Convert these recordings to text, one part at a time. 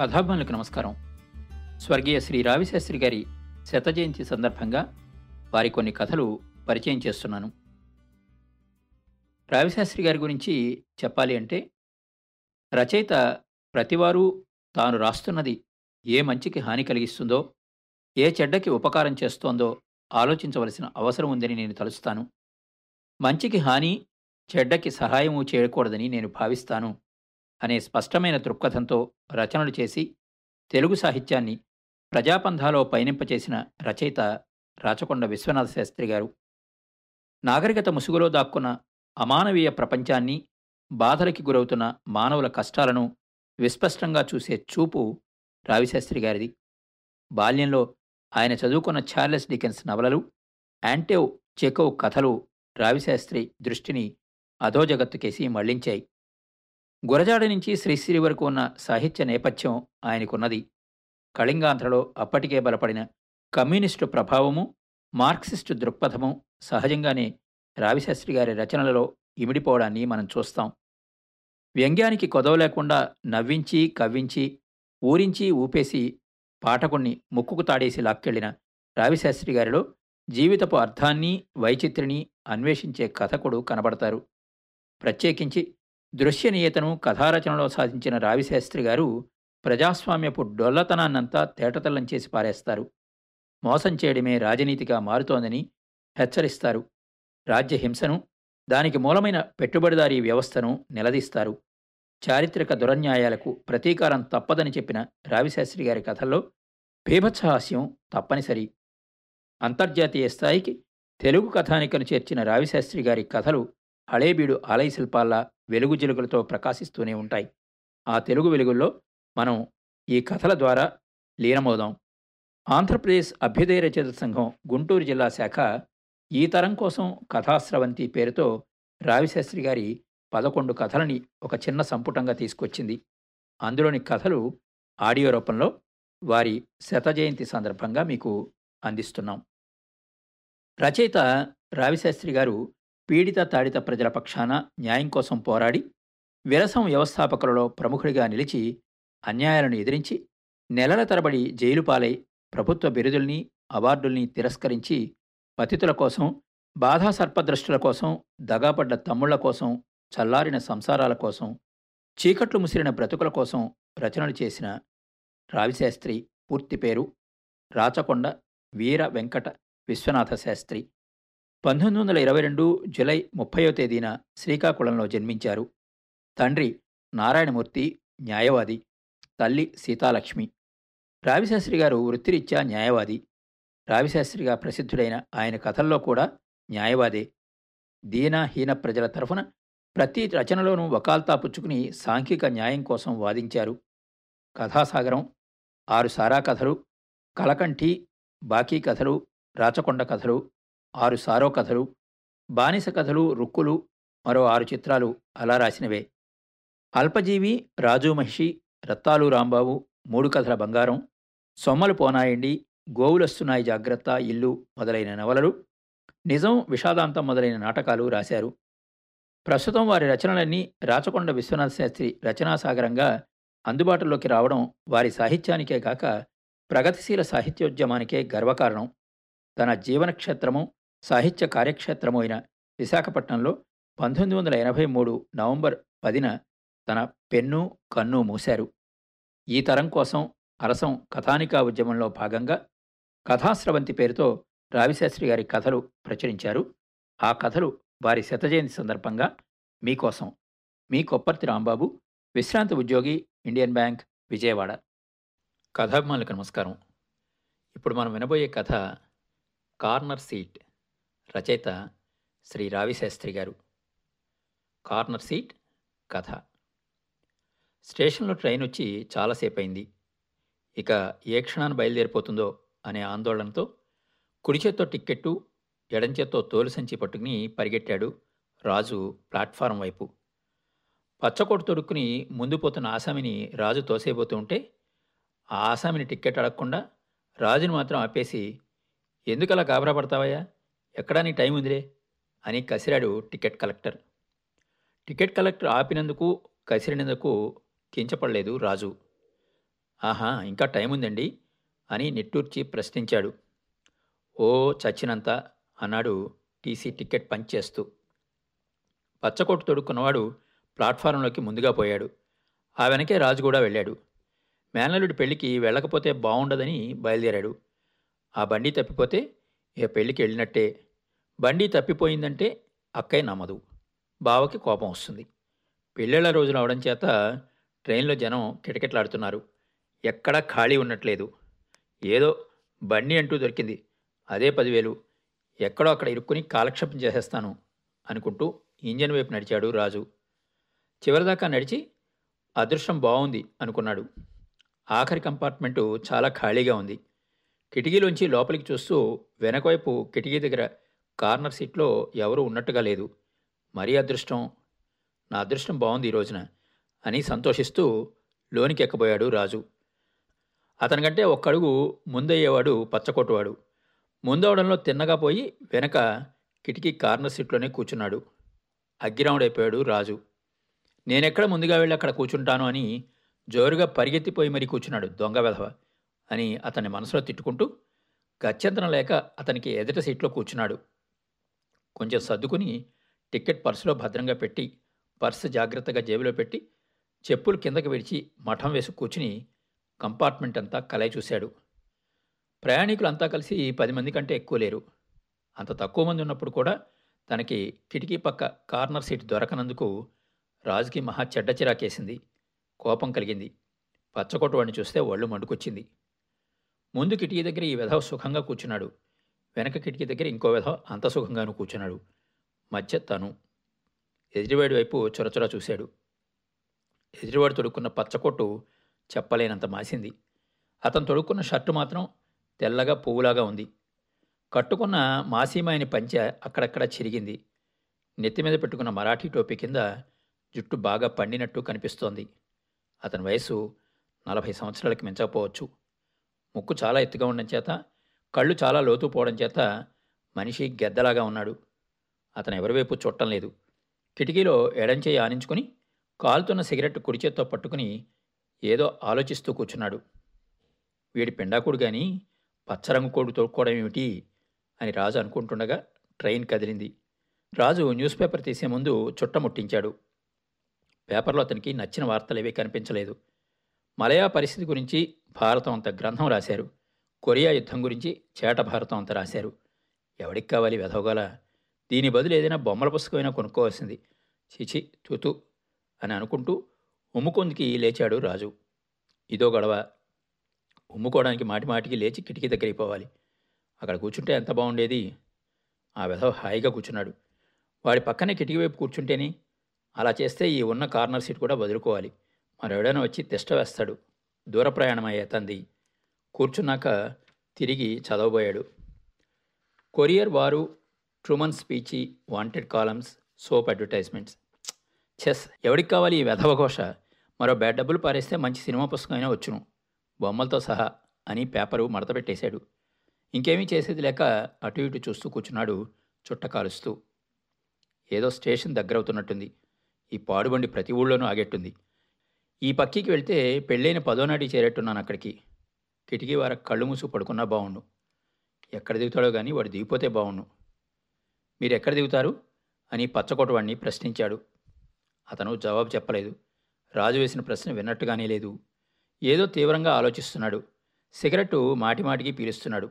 కథాభిమానులకు నమస్కారం. స్వర్గీయ శ్రీ రావిశాస్త్రి గారి శత జయంతి సందర్భంగా వారి కొన్ని కథలు పరిచయం చేస్తున్నాను. రావిశాస్త్రి గారి గురించి చెప్పాలి అంటే రచయిత ప్రతివారు తాను రాస్తున్నది ఏ మంచికి హాని కలిగిస్తుందో ఏ చెడ్డకి ఉపకారం చేస్తోందో ఆలోచించవలసిన అవసరం ఉందని నేను తలుస్తాను. మంచికి హాని చెడ్డకి సహాయము చేయకూడదని నేను భావిస్తాను. అనే స్పష్టమైన దృక్పథంతో రచనలు చేసి తెలుగు సాహిత్యాన్ని ప్రజాపంధాలో పయనింపచేసిన రచయిత రాచకొండ విశ్వనాథ శాస్త్రి గారు. నాగరికత ముసుగులో దాక్కున్న అమానవీయ ప్రపంచాన్ని బాధలకి గురవుతున్న మానవుల కష్టాలను విస్పష్టంగా చూసే చూపు రావిశాస్త్రి గారిది. బాల్యంలో ఆయన చదువుకున్న చార్లెస్ డికెన్స్ నవలలు యాంటేవ్ చెకోవ్ కథలు రావిశాస్త్రి దృష్టిని అధోజగత్తుకేసి మళ్ళించాయి. గురజాడ నుంచి శ్రీశ్రీ వరకు ఉన్న సాహిత్య నేపథ్యం ఆయనకున్నది. కళింగాంధ్రలో అప్పటికే బలపడిన కమ్యూనిస్టు ప్రభావము మార్క్సిస్టు దృక్పథము సహజంగానే రావిశాస్త్రి గారి రచనలలో ఇమిడిపోవడాన్ని మనం చూస్తాం. వ్యంగ్యానికి కొదవ లేకుండా నవ్వించి కవ్వించి ఊరించి ఊపేసి పాఠకుణ్ణి ముక్కుకు తాడేసి లాక్కెళ్ళిన రావిశాస్త్రి గారిలో జీవితపు అర్థాన్ని వైచిత్రిని అన్వేషించే కథకుడు కనబడతారు. ప్రత్యేకించి దృశ్యనీయతను కథారచనలో సాధించిన రావిశాస్త్రి గారు ప్రజాస్వామ్యపు డొల్లతనాన్నంతా తేటతల్లం చేసి పారేస్తారు. మోసం చేయడమే రాజనీతిగా మారుతోందని హెచ్చరిస్తారు. రాజ్యహింసను దానికి మూలమైన పెట్టుబడిదారీ వ్యవస్థను నిలదీస్తారు. చారిత్రక దురన్యాయాలకు ప్రతీకారం తప్పదని చెప్పిన రావిశాస్త్రి గారి కథల్లో బీభత్సహాస్యం తప్పనిసరి. అంతర్జాతీయ స్థాయికి తెలుగు కథానికను చేర్చిన రావిశాస్త్రి గారి కథలు హళేబీడు ఆలయ శిల్పాల్లా వెలుగు జిలుగులతో ప్రకాశిస్తూనే ఉంటాయి. ఆ తెలుగు వెలుగుల్లో మనం ఈ కథల ద్వారా లీనమవుదాం. ఆంధ్రప్రదేశ్ అభ్యుదయ రచయిత సంఘం గుంటూరు జిల్లా శాఖ ఈ తరం కోసం కథాస్రవంతి పేరుతో రావిశాస్త్రి గారి పదకొండు కథలని ఒక చిన్న సంపుటంగా తీసుకొచ్చింది. అందులోని కథలు ఆడియో రూపంలో వారి శతజయంతి సందర్భంగా మీకు అందిస్తున్నాం. రచయిత రావిశాస్త్రి గారు పీడిత తాడిత ప్రజల పక్షాన న్యాయం కోసం పోరాడి విరసం వ్యవస్థాపకులలో ప్రముఖుడిగా నిలిచి అన్యాయాలను ఎదిరించి నెలల తరబడి జైలు పాలై ప్రభుత్వ బిరుదుల్ని అవార్డుల్ని తిరస్కరించి పతితుల కోసం బాధా సర్పద్రష్టుల కోసం దగాపడ్డ తమ్ముళ్ళ కోసం చల్లారిన సంసారాల కోసం చీకట్లు ముసిరిన బ్రతుకుల కోసం రచనలు చేసిన రావిశాస్త్రి పూర్తి పేరు రాచకొండ వీర వెంకట విశ్వనాథ శాస్త్రి పంతొమ్మిది వందల ఇరవై రెండు జులై ముప్పయో తేదీన శ్రీకాకుళంలో జన్మించారు. తండ్రి నారాయణమూర్తి న్యాయవాది తల్లి సీతాలక్ష్మి. రావిశాస్త్రి గారు వృత్తిరీత్యా న్యాయవాది. రావిశాస్త్రిగా ప్రసిద్ధుడైన ఆయన కథల్లో కూడా న్యాయవాదే. దీనహీన ప్రజల తరఫున ప్రతి రచనలోనూ వకాల్తా పుచ్చుకుని సాంఘిక న్యాయం కోసం వాదించారు. కథాసాగరం ఆరు సారా కథలు కలకంఠి బాకీ కథలు రాచకొండ కథలు ఆరు సారో కథలు బానిస కథలు రుక్కులు మరో ఆరు చిత్రాలు అలా రాసినవే. అల్పజీవి రాజు మహిషి రత్తాలు రాంబాబు మూడు కథల బంగారం సొమ్మలు పోనాయండి గోవులొస్తున్నాయి జాగ్రత్త ఇల్లు మొదలైన నవలలు నిజం విషాదాంతం మొదలైన నాటకాలు రాశారు. ప్రస్తుతం వారి రచనలన్నీ రాచకొండ విశ్వనాథ శాస్త్రి రచనాసాగరంగా అందుబాటులోకి రావడం వారి సాహిత్యానికే కాక ప్రగతిశీల సాహిత్యోద్యమానికే గర్వకారణం. తన జీవనక్షేత్రము సాహిత్య కార్యక్షేత్రము అయిన విశాఖపట్నంలో పంతొమ్మిది వందల ఎనభై మూడు నవంబర్ పదిన తన పెన్ను కన్ను మూశారు. ఈ తరం కోసం అరసం కథానికా ఉద్యమంలో భాగంగా కథాస్రవంతి పేరుతో రావిశాస్త్రి గారి కథలు ప్రచురించారు. ఆ కథలు వారి శతజయంతి సందర్భంగా మీకోసం. మీ కొప్పర్తి రాంబాబు విశ్రాంతి ఉద్యోగి ఇండియన్ బ్యాంక్ విజయవాడ. కథాభిమానులకు నమస్కారం. ఇప్పుడు మనం వినబోయే కథ కార్నర్ సీట్. రచయిత శ్రీ రావిశాస్త్రి గారు. కార్నర్ సీట్ కథ. స్టేషన్లో ట్రైన్ వచ్చి చాలాసేపు అయింది ఇక ఏ క్షణాన్ని బయలుదేరిపోతుందో అనే ఆందోళనతో కుడి చేత్తో టిక్కెట్టు ఎడం చేత్తో తోలు సంచి పట్టుకుని పరిగెట్టాడు రాజు ప్లాట్ఫారం వైపు. పచ్చకోటు తొడుక్కుని ముందు పోతున్న ఆసామిని రాజు తోసేయబోతూ ఉంటే ఆ ఆసామిని టిక్కెట్ అడగకుండా రాజుని మాత్రం ఆపేసి ఎందుకలా గాబరా పడతావయ్యా? ఎక్కడా నీ టైం ఉందిలే అని కసిరాడు టికెట్ కలెక్టర్. టికెట్ కలెక్టర్ ఆపినందుకు కసిరినందుకు కించపడలేదు రాజు. ఆహా ఇంకా టైం ఉందండి అని నిట్టూర్చి ప్రశ్నించాడు. ఓ చచ్చినంత అన్నాడు టీసీ టికెట్ పంచేస్తూ పచ్చకోటు తొడుక్కున్నవాడు ప్లాట్ఫారంలోకి ముందుగా పోయాడు. ఆ వెనకే రాజు కూడా వెళ్ళాడు. మేనల్లుడి పెళ్ళికి వెళ్ళకపోతే బాగుండదని బయలుదేరాడు. ఆ బండి తప్పిపోతే ఇక పెళ్ళికి వెళ్ళినట్టే బండి తప్పిపోయిందంటే అక్కయ్య నమ్మదు. బావకి కోపం వస్తుంది. పెళ్ళిళ్ళ రోజులు రావడం చేత ట్రైన్లో జనం కిటకిటలాడుతున్నారు. ఎక్కడా ఖాళీ ఉన్నట్లేదు. ఏదో బండి అంటూ దొరికింది. అదే పదివేలు. ఎక్కడో అక్కడ ఇరుక్కుని కాలక్షేపం చేసేస్తాను అనుకుంటూ ఇంజన్ వైపు నడిచాడు రాజు. చివరిదాకా నడిచి అదృష్టం బాగుంది అనుకున్నాడు. ఆఖరి కంపార్ట్మెంటు చాలా ఖాళీగా ఉంది. కిటికీలోంచి లోపలికి చూస్తూ వెనకవైపు కిటికీ దగ్గర కార్నర్ సీట్లో ఎవరూ ఉన్నట్టుగా లేదు. మరీ అదృష్టం. నా అదృష్టం బాగుంది ఈ రోజున అని సంతోషిస్తూ లోనికి ఎక్కబోయాడు రాజు. అతనికంటే ఒక్కడుగు ముందయ్యేవాడు పచ్చకొట్టువాడు ముందవడంలో తిన్నగా పోయి వెనక కిటికీ కార్నర్ సీట్లోనే కూర్చున్నాడు. అగ్గిరాముడైపోయాడు రాజు. నేనెక్కడ ముందుగా వెళ్ళి అక్కడ కూర్చుంటాను అని జోరుగా పరిగెత్తిపోయి మరీ కూర్చున్నాడు దొంగ వెధవ. అని అతన్ని మనసులో తిట్టుకుంటూ గత్యంతరం లేక అతనికి ఎదుట సీట్లో కూర్చున్నాడు. కొంచెం సర్దుకుని టికెట్ పర్సులో భద్రంగా పెట్టి పర్సు జాగ్రత్తగా జేబులో పెట్టి చెప్పులు కిందకి విడిచి మఠం వేసి కూర్చుని కంపార్ట్మెంట్ అంతా కలయి చూశాడు. ప్రయాణికులు అంతా కలిసి పది మంది కంటే ఎక్కువ లేరు. అంత తక్కువ మంది ఉన్నప్పుడు కూడా తనకి కిటికీ పక్క కార్నర్ సీట్ దొరకనందుకు రాజుకి మహా చెడ్డ చిరాకేసింది. కోపం కలిగింది. పచ్చకొట్టువాడిని చూస్తే ఒళ్ళు మండుకొచ్చింది. ముందు కిటికీ దగ్గర ఈ విధవ సుఖంగా కూర్చున్నాడు. వెనక కిటికీ దగ్గర ఇంకో విధవ అంత సుఖంగాను కూర్చున్నాడు. మధ్య తను ఎదుటివాడి వైపు చొరచొర చూశాడు. ఎదుటివాడు తొడుక్కున్న పచ్చకొట్టు చెప్పలేనంత మాసింది. అతను తొడుక్కున్న షర్టు మాత్రం తెల్లగా పువ్వులాగా ఉంది. కట్టుకున్న మాసీమాయని పంచె అక్కడక్కడ చిరిగింది. నెత్తి మీద పెట్టుకున్న మరాఠీ టోపీ కింద జుట్టు బాగా పండినట్టు కనిపిస్తోంది. అతని వయసు నలభై సంవత్సరాలకి మించకపోవచ్చు. ముక్కు చాలా ఎత్తుగా ఉండడం చేత కళ్ళు చాలా లోతు పోవడం చేత మనిషి గెద్దలాగా ఉన్నాడు. అతను ఎవరివైపు చూడటం లేదు. కిటికీలో ఎడంచేయి ఆనించుకుని కాలుతున్న సిగరెట్ కుడి చేత్తో పట్టుకుని ఏదో ఆలోచిస్తూ కూర్చున్నాడు. వీడి పిండాకుడు కానీ పచ్చరంగు కోడు తోడుకోవడం ఏమిటి అని రాజు అనుకుంటుండగా ట్రైన్ కదిలింది. రాజు న్యూస్ పేపర్ తీసే ముందు చుట్ట ముట్టించాడు. పేపర్లో అతనికి నచ్చిన వార్తలేవీ కనిపించలేదు. మలయా పరిస్థితి గురించి భారతం అంత గ్రంథం రాశారు. కొరియా యుద్ధం గురించి చేట భారతం అంత రాశారు. ఎవడికి కావాలి వెధవగల? దీని బదులు ఏదైనా బొమ్మల పుస్తకమైనా కొనుక్కోవాల్సింది. చిచి తుతు అని అనుకుంటూ ఉమ్ముకొందికి లేచాడు రాజు. ఇదో గొడవ. ఉమ్ముకోవడానికి మాటిమాటికి లేచి కిటికీ దగ్గరికి పోవాలి అక్కడ కూర్చుంటే ఎంత బాగుండేది? ఆ వెధవ హాయిగా కూర్చున్నాడు. వాడి పక్కనే కిటికీ వైపు కూర్చుంటేనే అలా చేస్తే ఈ ఉన్న కార్నర్ సీట్ కూడా వదులుకోవాలి. మరెవడైనా వచ్చి తిష్ట వేస్తాడు. దూర ప్రయాణం అయ్యే తంది కూర్చున్నాక తిరిగి చదవబోయాడు. కొరియర్ వారు Truman స్పీచి wanted columns soap advertisements. Chess ఎవడికి కావాలి ఈ వెధవఘోష మరో బ్యాడ్ డబ్బులు పారేస్తే మంచి సినిమా పుస్తకం అయినా వచ్చును. బొమ్మలతో సహా అని పేపరు మడత పెట్టేశాడు. ఇంకేమీ చేసేది లేక అటు ఇటు చూస్తూ కూర్చున్నాడు చుట్ట కాలుస్తూ. ఏదో స్టేషన్ దగ్గరవుతున్నట్టుంది. ఈ పాడుబండి ప్రతి ఊళ్ళోనూ ఆగెట్టుంది. ఈ పక్కికి వెళ్తే పెళ్ళైన పదోనాటి చేరేట్టున్నాను అక్కడికి. కిటికీ వార కళ్ళు మూసు పడుకున్నా బాగుండు ఎక్కడ దిగుతాడో కానీ వాడు దిగిపోతే బాగుండు మీరు ఎక్కడ దిగుతారు? అని పచ్చకోటవాణ్ణి ప్రశ్నించాడు. అతను జవాబు చెప్పలేదు. రాజు వేసిన ప్రశ్న విన్నట్టుగానే లేదు. ఏదో తీవ్రంగా ఆలోచిస్తున్నాడు. సిగరెట్టు మాటిమాటికి పీలుస్తున్నాడు.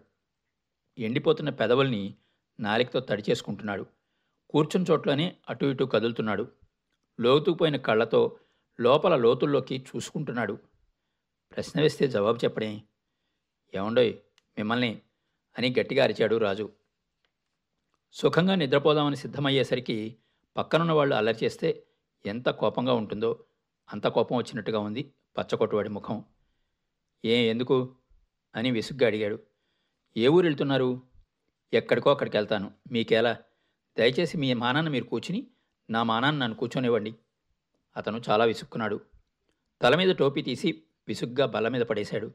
ఎండిపోతున్న పెదవుల్ని నాలికతో తడి చేసుకుంటున్నాడు. కూర్చుని చోట్లోనే అటు ఇటు కదులుతున్నాడు. లోతుకుపోయిన కళ్ళతో లోపల లోతుల్లోకి చూసుకుంటున్నాడు. ప్రశ్న వేస్తే జవాబు చెప్పడే ఏమండోయ్ మిమ్మల్ని అని గట్టిగా అరిచాడు రాజు. సుఖంగా నిద్రపోదామని సిద్ధమయ్యేసరికి పక్కనున్న వాళ్ళు అల్లరి చేస్తే ఎంత కోపంగా ఉంటుందో అంత కోపం వచ్చినట్టుగా ఉంది పచ్చకొట్టువాడి ముఖం. ఏ ఎందుకు? అని విసుగ్గా అడిగాడు. ఏ ఊరు వెళ్తున్నారు ఎక్కడికో అక్కడికి వెళ్తాను మీకేలా? దయచేసి మీ మానాన్ని మీరు కూర్చుని నా మానాన్ని నన్ను కూర్చొనివ్వండి. అతను చాలా విసుక్కున్నాడు. తల మీద టోపీ తీసి విసుగ్గా బల్ల మీద పడేశాడు.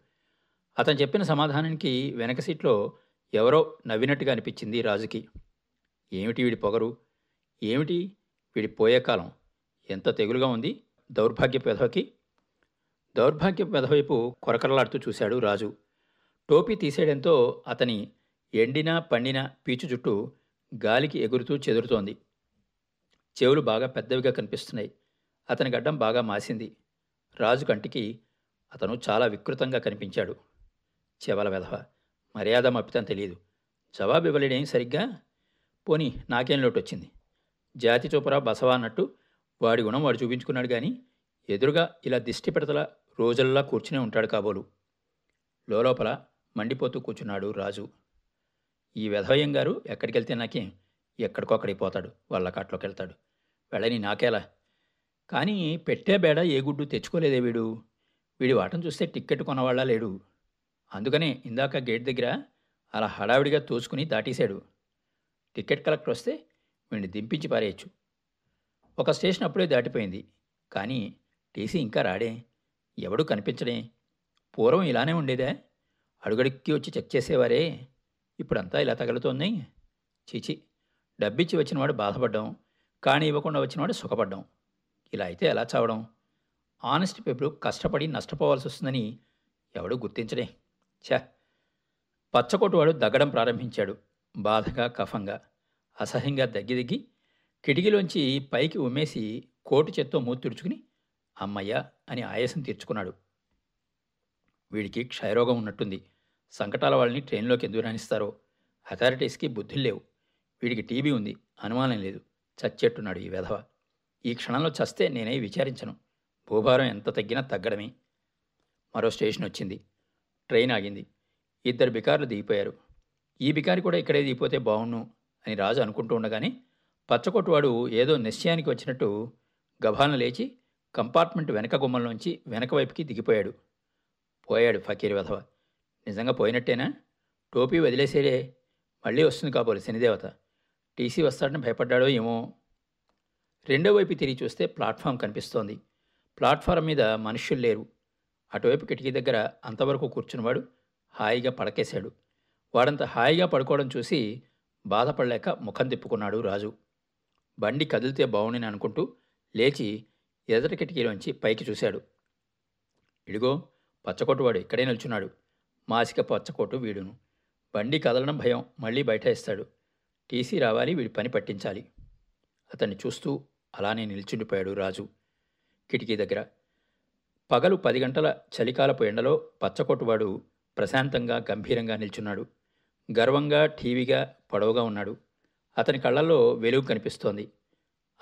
అతను చెప్పిన సమాధానానికి వెనక సీట్లో ఎవరో నవ్వినట్టుగా అనిపించింది రాజుకి. ఏమిటి వీడి పొగరు? ఏమిటి వీడి పోయే కాలం? ఎంత తెగులుగా ఉంది దౌర్భాగ్య పెదవకి? దౌర్భాగ్య పెదవైపు కొరకరలాడుతూ చూశాడు రాజు. టోపీ తీసేయడంతో అతని ఎండిన పండిన పీచు జుట్టు గాలికి ఎగురుతూ చెదురుతోంది. చెవులు బాగా పెద్దవిగా కనిపిస్తున్నాయి. అతని గడ్డం బాగా మాసింది. రాజు కంటికి అతను చాలా వికృతంగా కనిపించాడు. చెవల వెధవ మర్యాద మప్పితం తెలియదు జవాబు ఇవ్వలేడేం సరిగ్గా? పోనీ నాకేం లోటు వచ్చింది జాతి చూపరా బసవా అన్నట్టు వాడి గుణం వాడు చూపించుకున్నాడు కానీ ఎదురుగా ఇలా దిష్టి పెడతల రోజుల్లా కూర్చునే ఉంటాడు కాబోలు. లోపల మండిపోతూ కూర్చున్నాడు రాజు. ఈ వెధవయ్యం గారు ఎక్కడికి వెళ్తే నాకేం ఎక్కడికొక్కడికి పోతాడు వాళ్ళ కాట్లోకి వెళ్తాడు వెళ్ళని నాకేలా? కానీ పెట్టే బేడ ఏ గుడ్డు తెచ్చుకోలేదే వీడు. వీడి వాటం చూస్తే టిక్కెట్ కొనవాళ్ళ లేడు. అందుకనే ఇందాక గేట్ దగ్గర అలా హడావిడిగా తోసుకుని దాటేశాడు. టికెట్ కలెక్టర్ వస్తే వీడిని దింపించి పారేయచ్చు. ఒక స్టేషన్ అప్పుడే దాటిపోయింది. కానీ టీసీ ఇంకా రాడే. ఎవడు కనిపించడే. పూర్వం ఇలానే ఉండేదా. అడుగడికి వచ్చి చెక్ చేసేవారే. ఇప్పుడంతా ఇలా తగులుతోంది. చీచి. డబ్బిచ్చి వచ్చినవాడు బాధపడ్డాం. కానీ ఇవ్వకుండా వచ్చినవాడు సుఖపడ్డాం. ఇలా అయితే ఎలా చావడం? ఆనెస్ట్ పీపుల్ కష్టపడి నష్టపోవాల్సి వస్తుందని ఎవడూ గుర్తించడే. ఛ! పచ్చకొట్టువాడు దగ్గడం ప్రారంభించాడు. బాధగా కఫంగా అసహ్యంగా దగ్గి దగ్గి కిటికీలోంచి పైకి ఉమ్మేసి కోటు చేత్తో మూతి తుడుచుకుని అమ్మయ్య అని ఆయాసం తీర్చుకున్నాడు. వీడికి క్షయరోగం ఉన్నట్టుంది. సంకటాల వాళ్ళని ట్రైన్లోకి ఎందుకు రాణిస్తారో అథారిటీస్కి బుద్ధులు లేవు. వీడికి టీబీ ఉంది. అనుమానం లేదు. చచ్చేట్టున్నాడు ఈ వెధవ. ఈ క్షణంలో చస్తే నేనే విచారించను. భూభారం ఎంత తగ్గినా తగ్గడమే. మరో స్టేషన్ వచ్చింది. ట్రైన్ ఆగింది. ఇద్దరు బికార్లు దిగిపోయారు. ఈ బికారి కూడా ఇక్కడే దిగిపోతే బాగుండు అని రాజు అనుకుంటూ ఉండగానే పచ్చకొట్టువాడు ఏదో నిశ్చయానికి వచ్చినట్టు గభాలను లేచి కంపార్ట్మెంట్ వెనక గుమ్మంలోంచి వెనక వైపుకి దిగిపోయాడు. పోయాడు ఫకీర్ వెధవ. నిజంగా పోయినట్టేనా? టోపీ వదిలేసేడే మళ్ళీ వస్తుంది కాబోలు శనిదేవత. టీసీ వస్తాడని భయపడ్డాడో ఏమో. రెండో వైపు తిరిగి చూస్తే ప్లాట్ఫామ్ కనిపిస్తోంది. ప్లాట్ఫారం మీద మనుషులు లేరు. అటువైపు కిటికీ దగ్గర అంతవరకు కూర్చున్నవాడు హాయిగా పడకేశాడు. వాడంత హాయిగా పడుకోవడం చూసి బాధపడలేక ముఖం తిప్పుకున్నాడు రాజు. బండి కదిలితే బాగుండని అనుకుంటూ లేచి ఎదటి కిటికీలోంచి పైకి చూశాడు. ఇడిగో పచ్చకోటువాడు ఇక్కడే నిల్చున్నాడు. మాసిక పచ్చకోటు వీడును. బండి కదలడం భయం మళ్ళీ బయట ఇస్తాడు టీసీ రావాలి వీడి పని పట్టించాలి. అతన్ని చూస్తూ అలానే నిల్చుండిపోయాడు రాజు. కిటికీ దగ్గర. పగలు పది గంటల చలికాలపు ఎండలో పచ్చకొట్టువాడు ప్రశాంతంగా గంభీరంగా నిల్చున్నాడు. గర్వంగా ఠీవిగా పొడవుగా ఉన్నాడు. అతని కళ్ళల్లో వెలుగు కనిపిస్తోంది.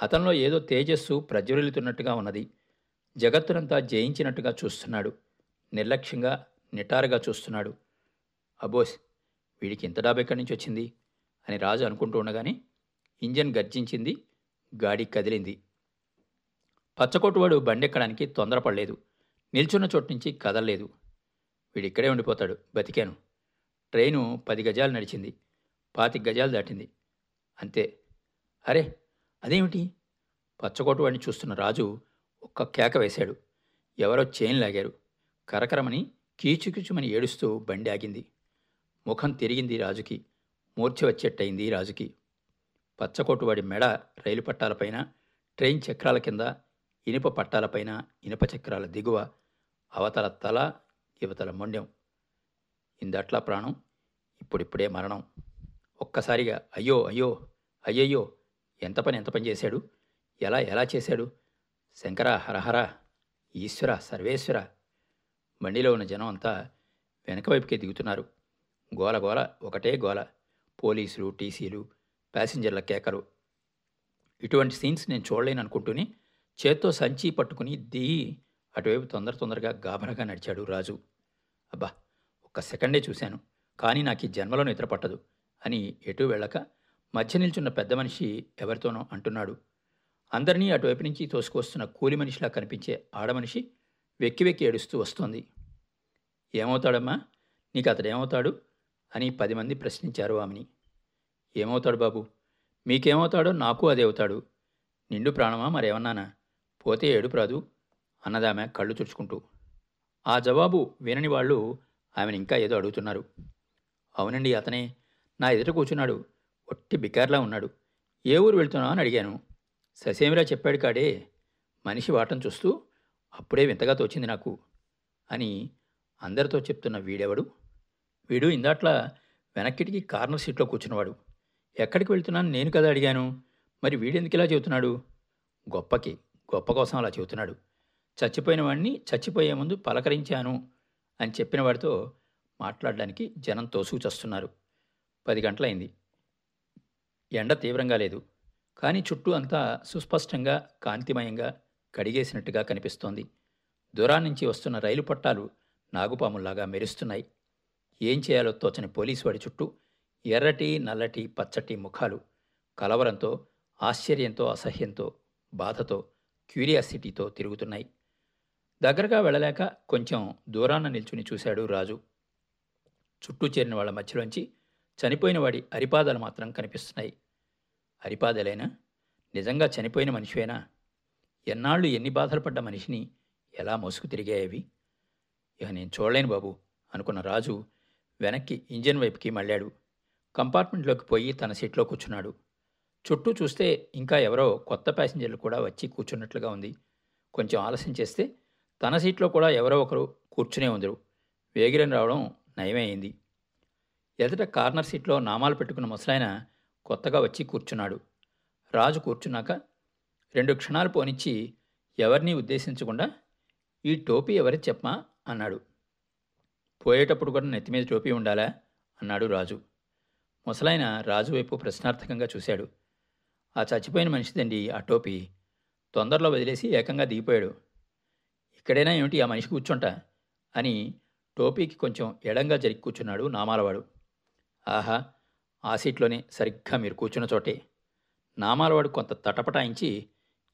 అతనిలో ఏదో తేజస్సు ప్రజ్వలితున్నట్టుగా ఉన్నది. జగత్తునంతా జయించినట్టుగా చూస్తున్నాడు. నిర్లక్ష్యంగా నిటారుగా చూస్తున్నాడు. అబోస్ వీడికి ఇంత డాబా ఎక్కడి నుంచి వచ్చింది? అని రాజు అనుకుంటూ ఉండగానే ఇంజన్ గర్జించింది. గాడి కదిలింది. పచ్చకొట్టువాడు బండెక్కడానికి తొందరపడలేదు. నిల్చున్న చోటు నుంచి కదలలేదు. వీడిక్కడే ఉండిపోతాడు. బతికాను. ట్రైను పది గజాలు నడిచింది. పాతి గజాలు దాటింది. అంతే. అరే అదేమిటి? పచ్చకోటు వాడిని చూస్తున్న రాజు ఒక్క కేక వేశాడు. ఎవరో చైన్ లాగారు. కరకరమని కీచుకీచుమని ఏడుస్తూ బండి ఆగింది. ముఖం తిరిగింది రాజుకి. మూర్ఛ వచ్చేట్టయింది రాజుకి. పచ్చకోటువాడి మెడ రైలు పట్టాలపైన ట్రైన్ చక్రాల కింద ఇనుప పట్టాలపైన ఇనుప చక్రాల దిగువ అవతల తల యువతల మొండెం. ఇందట్లా ప్రాణం ఇప్పుడిప్పుడే మరణం. ఒక్కసారిగా అయ్యో అయ్యో అయ్యయ్యో ఎంత పని ఎంత పని చేశాడు? ఎలా ఎలా చేశాడు? శంకర హరహర ఈశ్వర సర్వేశ్వర. బండిలో ఉన్న జనం అంతా వెనక వైపుకే దిగుతున్నారు. గోల గోల ఒకటే గోల. పోలీసులు టీసీలు ప్యాసింజర్ల కేకలు ఇటువంటి సీన్స్ నేను చూడలేను అనుకుంటూనే చేత్తో సంచి పట్టుకుని దిగి అటువైపు తొందర తొందరగా గాభరగా నడిచాడు రాజు. అబ్బా ఒక్క సెకండే చూశాను కానీ నాకు ఈ జన్మలో నిద్ర పట్టదు అని ఎటూ వెళ్ళక మధ్య నిల్చున్న పెద్ద మనిషి ఎవరితోనో అంటున్నాడు. అందరినీ అటువైపు నుంచి తోసుకొస్తున్న కూలి మనిషిలా కనిపించే ఆడమనిషి వెక్కి వెక్కి ఏడుస్తూ వస్తోంది. ఏమవుతాడమ్మా? నీకు అతడేమవుతాడు అని పది మంది ప్రశ్నించారు ఆమెని. ఏమవుతాడు బాబు? మీకేమవుతాడో నాకు అదే అవుతాడు. నిండు ప్రాణమా మరేమన్నానా? పోతే ఏడుపు రాదు. అన్నదామె కళ్ళు తుడుచుకుంటూ. ఆ జవాబు వినని వాళ్ళు ఆమెను ఇంకా ఏదో అడుగుతున్నారు. అవునండి అతనే. నా ఎదుట కూర్చున్నాడు. ఒట్టి బికార్లా ఉన్నాడు. ఏ ఊరు వెళ్తున్నావు అని అడిగాను. ససేమిరా చెప్పాడు కాడే. మనిషి వాటం చూస్తూ అప్పుడే వింతగా తోచింది నాకు. అని అందరితో చెప్తున్న వీడెవడు? వీడు ఇందాట్లా వెనక్కిటికి కార్నర్ సీట్లో కూర్చున్నవాడు. ఎక్కడికి వెళ్తున్నాను? నేను కదా అడిగాను. మరి వీడెందుకు ఇలా చెబుతున్నాడు? గొప్పకి గొప్ప కోసం అలా చెబుతున్నాడు. చచ్చిపోయిన వాడిని చచ్చిపోయే ముందు పలకరించాను అని చెప్పిన వాడితో మాట్లాడడానికి జనం తోసుకుచస్తున్నారు పది గంటలైంది. ఎండ తీవ్రంగా లేదు. కానీ చుట్టూ అంతా సుస్పష్టంగా కాంతిమయంగా కడిగేసినట్టుగా కనిపిస్తోంది. దూరాన్నించి వస్తున్న రైలు పట్టాలు నాగుపాముల్లాగా మెరుస్తున్నాయి. ఏం చేయాలో తోచని పోలీసు వాడి చుట్టూ ఎర్రటి నల్లటి పచ్చటి ముఖాలు కలవరంతో ఆశ్చర్యంతో అసహ్యంతో బాధతో క్యూరియాసిటీతో తిరుగుతున్నాయి. దగ్గరగా వెళ్ళలేక కొంచెం దూరాన నిల్చుని చూశాడు రాజు. చుట్టూ చేరిన వాళ్ళ మధ్యలోంచి చనిపోయిన వాడి అరిపాదాలు మాత్రం కనిపిస్తున్నాయి. అరిపాదలేనా? నిజంగా చనిపోయిన మనిషివేనా? ఎన్నాళ్ళు ఎన్ని బాధలు పడ్డ మనిషిని ఎలా మోసుకు తిరిగాయవి ఇక నేను చూడలేను బాబు అనుకున్న రాజు వెనక్కి ఇంజన్ వైపుకి మళ్ళాడు. కంపార్ట్మెంట్లోకి పోయి తన సీట్లో కూర్చున్నాడు. చుట్టూ చూస్తే ఇంకా ఎవరో కొత్త ప్యాసింజర్లు కూడా వచ్చి కూర్చున్నట్లుగా ఉంది. కొంచెం ఆలస్యం చేస్తే తన సీట్లో కూడా ఎవరో ఒకరు కూర్చునే ఉందరు. వేగిరని రావడం నయమైంది ఎదుట కార్నర్ సీట్లో నామాలు పెట్టుకున్న ముసలాయన కొత్తగా వచ్చి కూర్చున్నాడు. రాజు కూర్చున్నాక రెండు క్షణాలు పోనిచ్చి ఎవరిని ఉద్దేశించకుండా ఈ టోపీ ఎవరి చెప్పమా అన్నాడు. పోయేటప్పుడు కూడా నెత్తి మీద టోపీ ఉండాలా అన్నాడు రాజు. ముసలాయన రాజు వైపు ప్రశ్నార్థకంగా చూశాడు. ఆ చచ్చిపోయిన మనిషిదండి ఆ టోపీ. తొందరలో వదిలేసి ఏకంగా దిగిపోయాడు. ఇక్కడైనా ఏమిటి ఆ మనిషి కూర్చుంటా? అని టోపీకి కొంచెం ఎడంగా జరిగి కూర్చున్నాడు నామాలవాడు. ఆహా ఆ సీట్లోనే సరిగ్గా మీరు కూర్చున్న చోటే. నామాలవాడు కొంత తటపటాయించి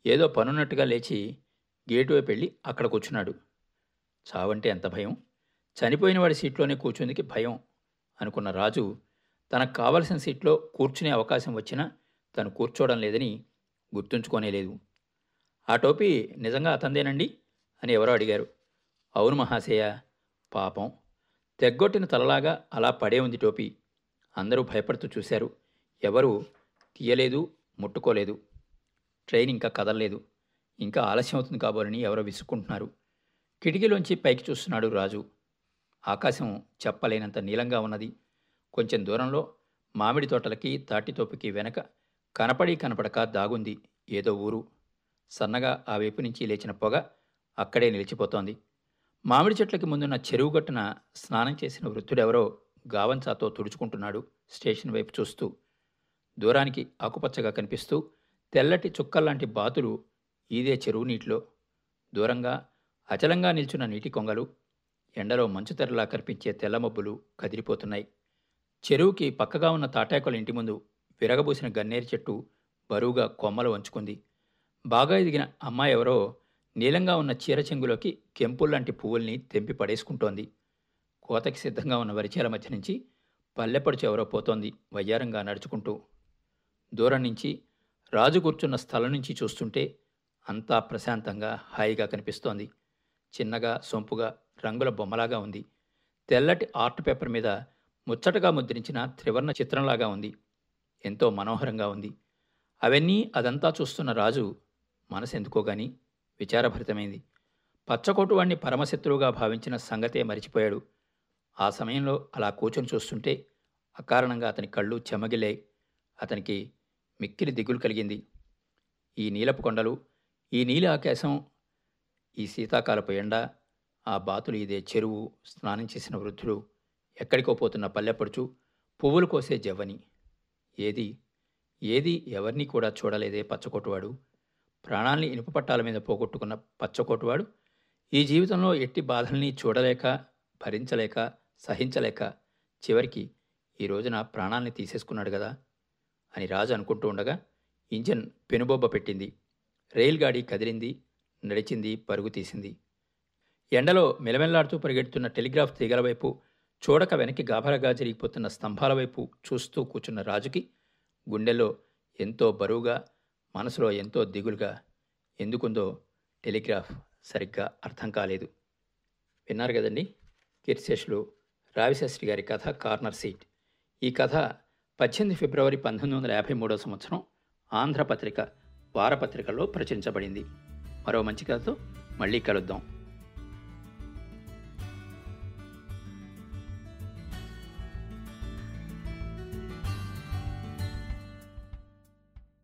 ఏదో పనున్నట్టుగా లేచి గేటు వైపు వెళ్ళి అక్కడ కూర్చున్నాడు. చావంటే ఎంత భయం? చనిపోయిన వాడి సీట్లోనే కూర్చుందికి భయం? అనుకున్న రాజు తనకు కావలసిన సీట్లో కూర్చునే అవకాశం వచ్చినా తను కూర్చోవడం లేదని గుర్తుంచుకోనే లేదు. ఆ టోపీ నిజంగా అతందేనండి అని ఎవరో అడిగారు. అవును మహాశయ పాపం. తెగ్గొట్టిన తలలాగా అలా పడే ఉంది టోపీ. అందరూ భయపడుతూ చూశారు. ఎవరు తీయలేదు ముట్టుకోలేదు. ట్రైన్ ఇంకా కదలలేదు. ఇంకా ఆలస్యం అవుతుంది కాబోలని ఎవరో విసుక్కుంటున్నారు. కిటికీలోంచి పైకి చూస్తున్నాడు రాజు. ఆకాశం చెప్పలేనంత నీలంగా ఉన్నది. కొంచెం దూరంలో మామిడి తోటలకి తాటితోపుకి వెనక కనపడి కనపడక దాగుంది ఏదో ఊరు. సన్నగా ఆ వైపు నుంచి లేచిన పొగ అక్కడే నిలిచిపోతోంది. మామిడి చెట్లకి ముందున్న చెరువు గట్టున స్నానం చేసిన వృద్ధుడెవరో గావంచాతో తుడుచుకుంటున్నాడు స్టేషన్ వైపు చూస్తూ. దూరానికి ఆకుపచ్చగా కనిపిస్తూ తెల్లటి చుక్కల్లాంటి బాతులు ఈదే చెరువు నీటిలో. దూరంగా అచలంగా నిల్చున్న నీటి కొంగలు ఎండలో మంచు తెరలా కనిపించే తెల్లమబ్బులు కదిలిపోతున్నాయి. చెరువుకి పక్కగా ఉన్న తాటాకుల ఇంటి ముందు విరగబూసిన గన్నేరు చెట్టు బరువుగా కొమ్మలు వంచుకుంది. బాగా ఎదిగిన అమ్మాయి ఎవరో నీలంగా ఉన్న చీర చెంగులోకి కెంపుల్లాంటి పువ్వుల్ని తెంపి పడేసుకుంటోంది. కోతకి సిద్ధంగా ఉన్న వరిచేల మధ్య నుంచి పల్లెపడుచు ఎవరో పోతోంది వయ్యారంగా నడుచుకుంటూ. దూరం నుంచి రాజు కూర్చున్న స్థలం నుంచి చూస్తుంటే అంతా ప్రశాంతంగా హాయిగా కనిపిస్తోంది. చిన్నగా సొంపుగా రంగుల బొమ్మలాగా ఉంది. తెల్లటి ఆర్ట్ పేపర్ మీద ముచ్చటగా ముద్రించిన త్రివర్ణ చిత్రంలాగా ఉంది. ఎంతో మనోహరంగా ఉంది. అవన్నీ అదంతా చూస్తున్న రాజు మనసెందుకో గాని విచారభరితమైంది. పచ్చకోటు వాణ్ణి పరమశత్రువుగా భావించిన సంగతే మరిచిపోయాడు. ఆ సమయంలో అలా కూర్చొని చూస్తుంటే అకారణంగా అతని కళ్ళు చెమగిలే అతనికి మిక్కిలి దిగులు కలిగింది. ఈ నీలపు కొండలు ఈ నీలి ఆకాశం ఈ శీతాకాలపు ఎండ ఆ బాతులు ఇదే చెరువు స్నానం చేసిన వృద్ధులు ఎక్కడికో పోతున్న పల్లెపడుచు పువ్వులు కోసే జవ్వని. ఏది? ఏది ఎవరిని కూడా చూడలేదే పచ్చకొట్టువాడు ప్రాణాల్ని ఇనుప పట్టాల మీద పోగొట్టుకున్న పచ్చకోటువాడు ఈ జీవితంలో ఎట్టి బాధల్ని చూడలేక భరించలేక సహించలేక చివరికి ఈ రోజున ప్రాణాల్ని తీసేసుకున్నాడు కదా అని రాజు అనుకుంటూ ఉండగా ఇంజన్ పెనుబొబ్బ పెట్టింది. రైల్ గాడి కదిలింది నడిచింది పరుగు తీసింది. ఎండలో మెలమెల్లాడుతూ పరిగెడుతున్న టెలిగ్రాఫ్ తీగల వైపు చూడక వెనక్కి గాభరగా జరిగిపోతున్న స్తంభాల వైపు చూస్తూ కూర్చున్న రాజుకి గుండెలో ఎంతో బరువుగా మనసులో ఎంతో దిగులుగా ఎందుకుందో టెలిగ్రాఫ్ సరిగ్గా అర్థం కాలేదు. విన్నారు కదండి? కీర్తిశేషులు రావిశాస్త్రి గారి కథ కార్నర్ సీట్. ఈ కథ పద్దెనిమిది ఫిబ్రవరి పంతొమ్మిది వందల యాభై మూడో సంవత్సరం ఆంధ్రపత్రిక వారపత్రికలో ప్రచురించబడింది. మరో మంచి కథతో మళ్ళీ కలుద్దాం.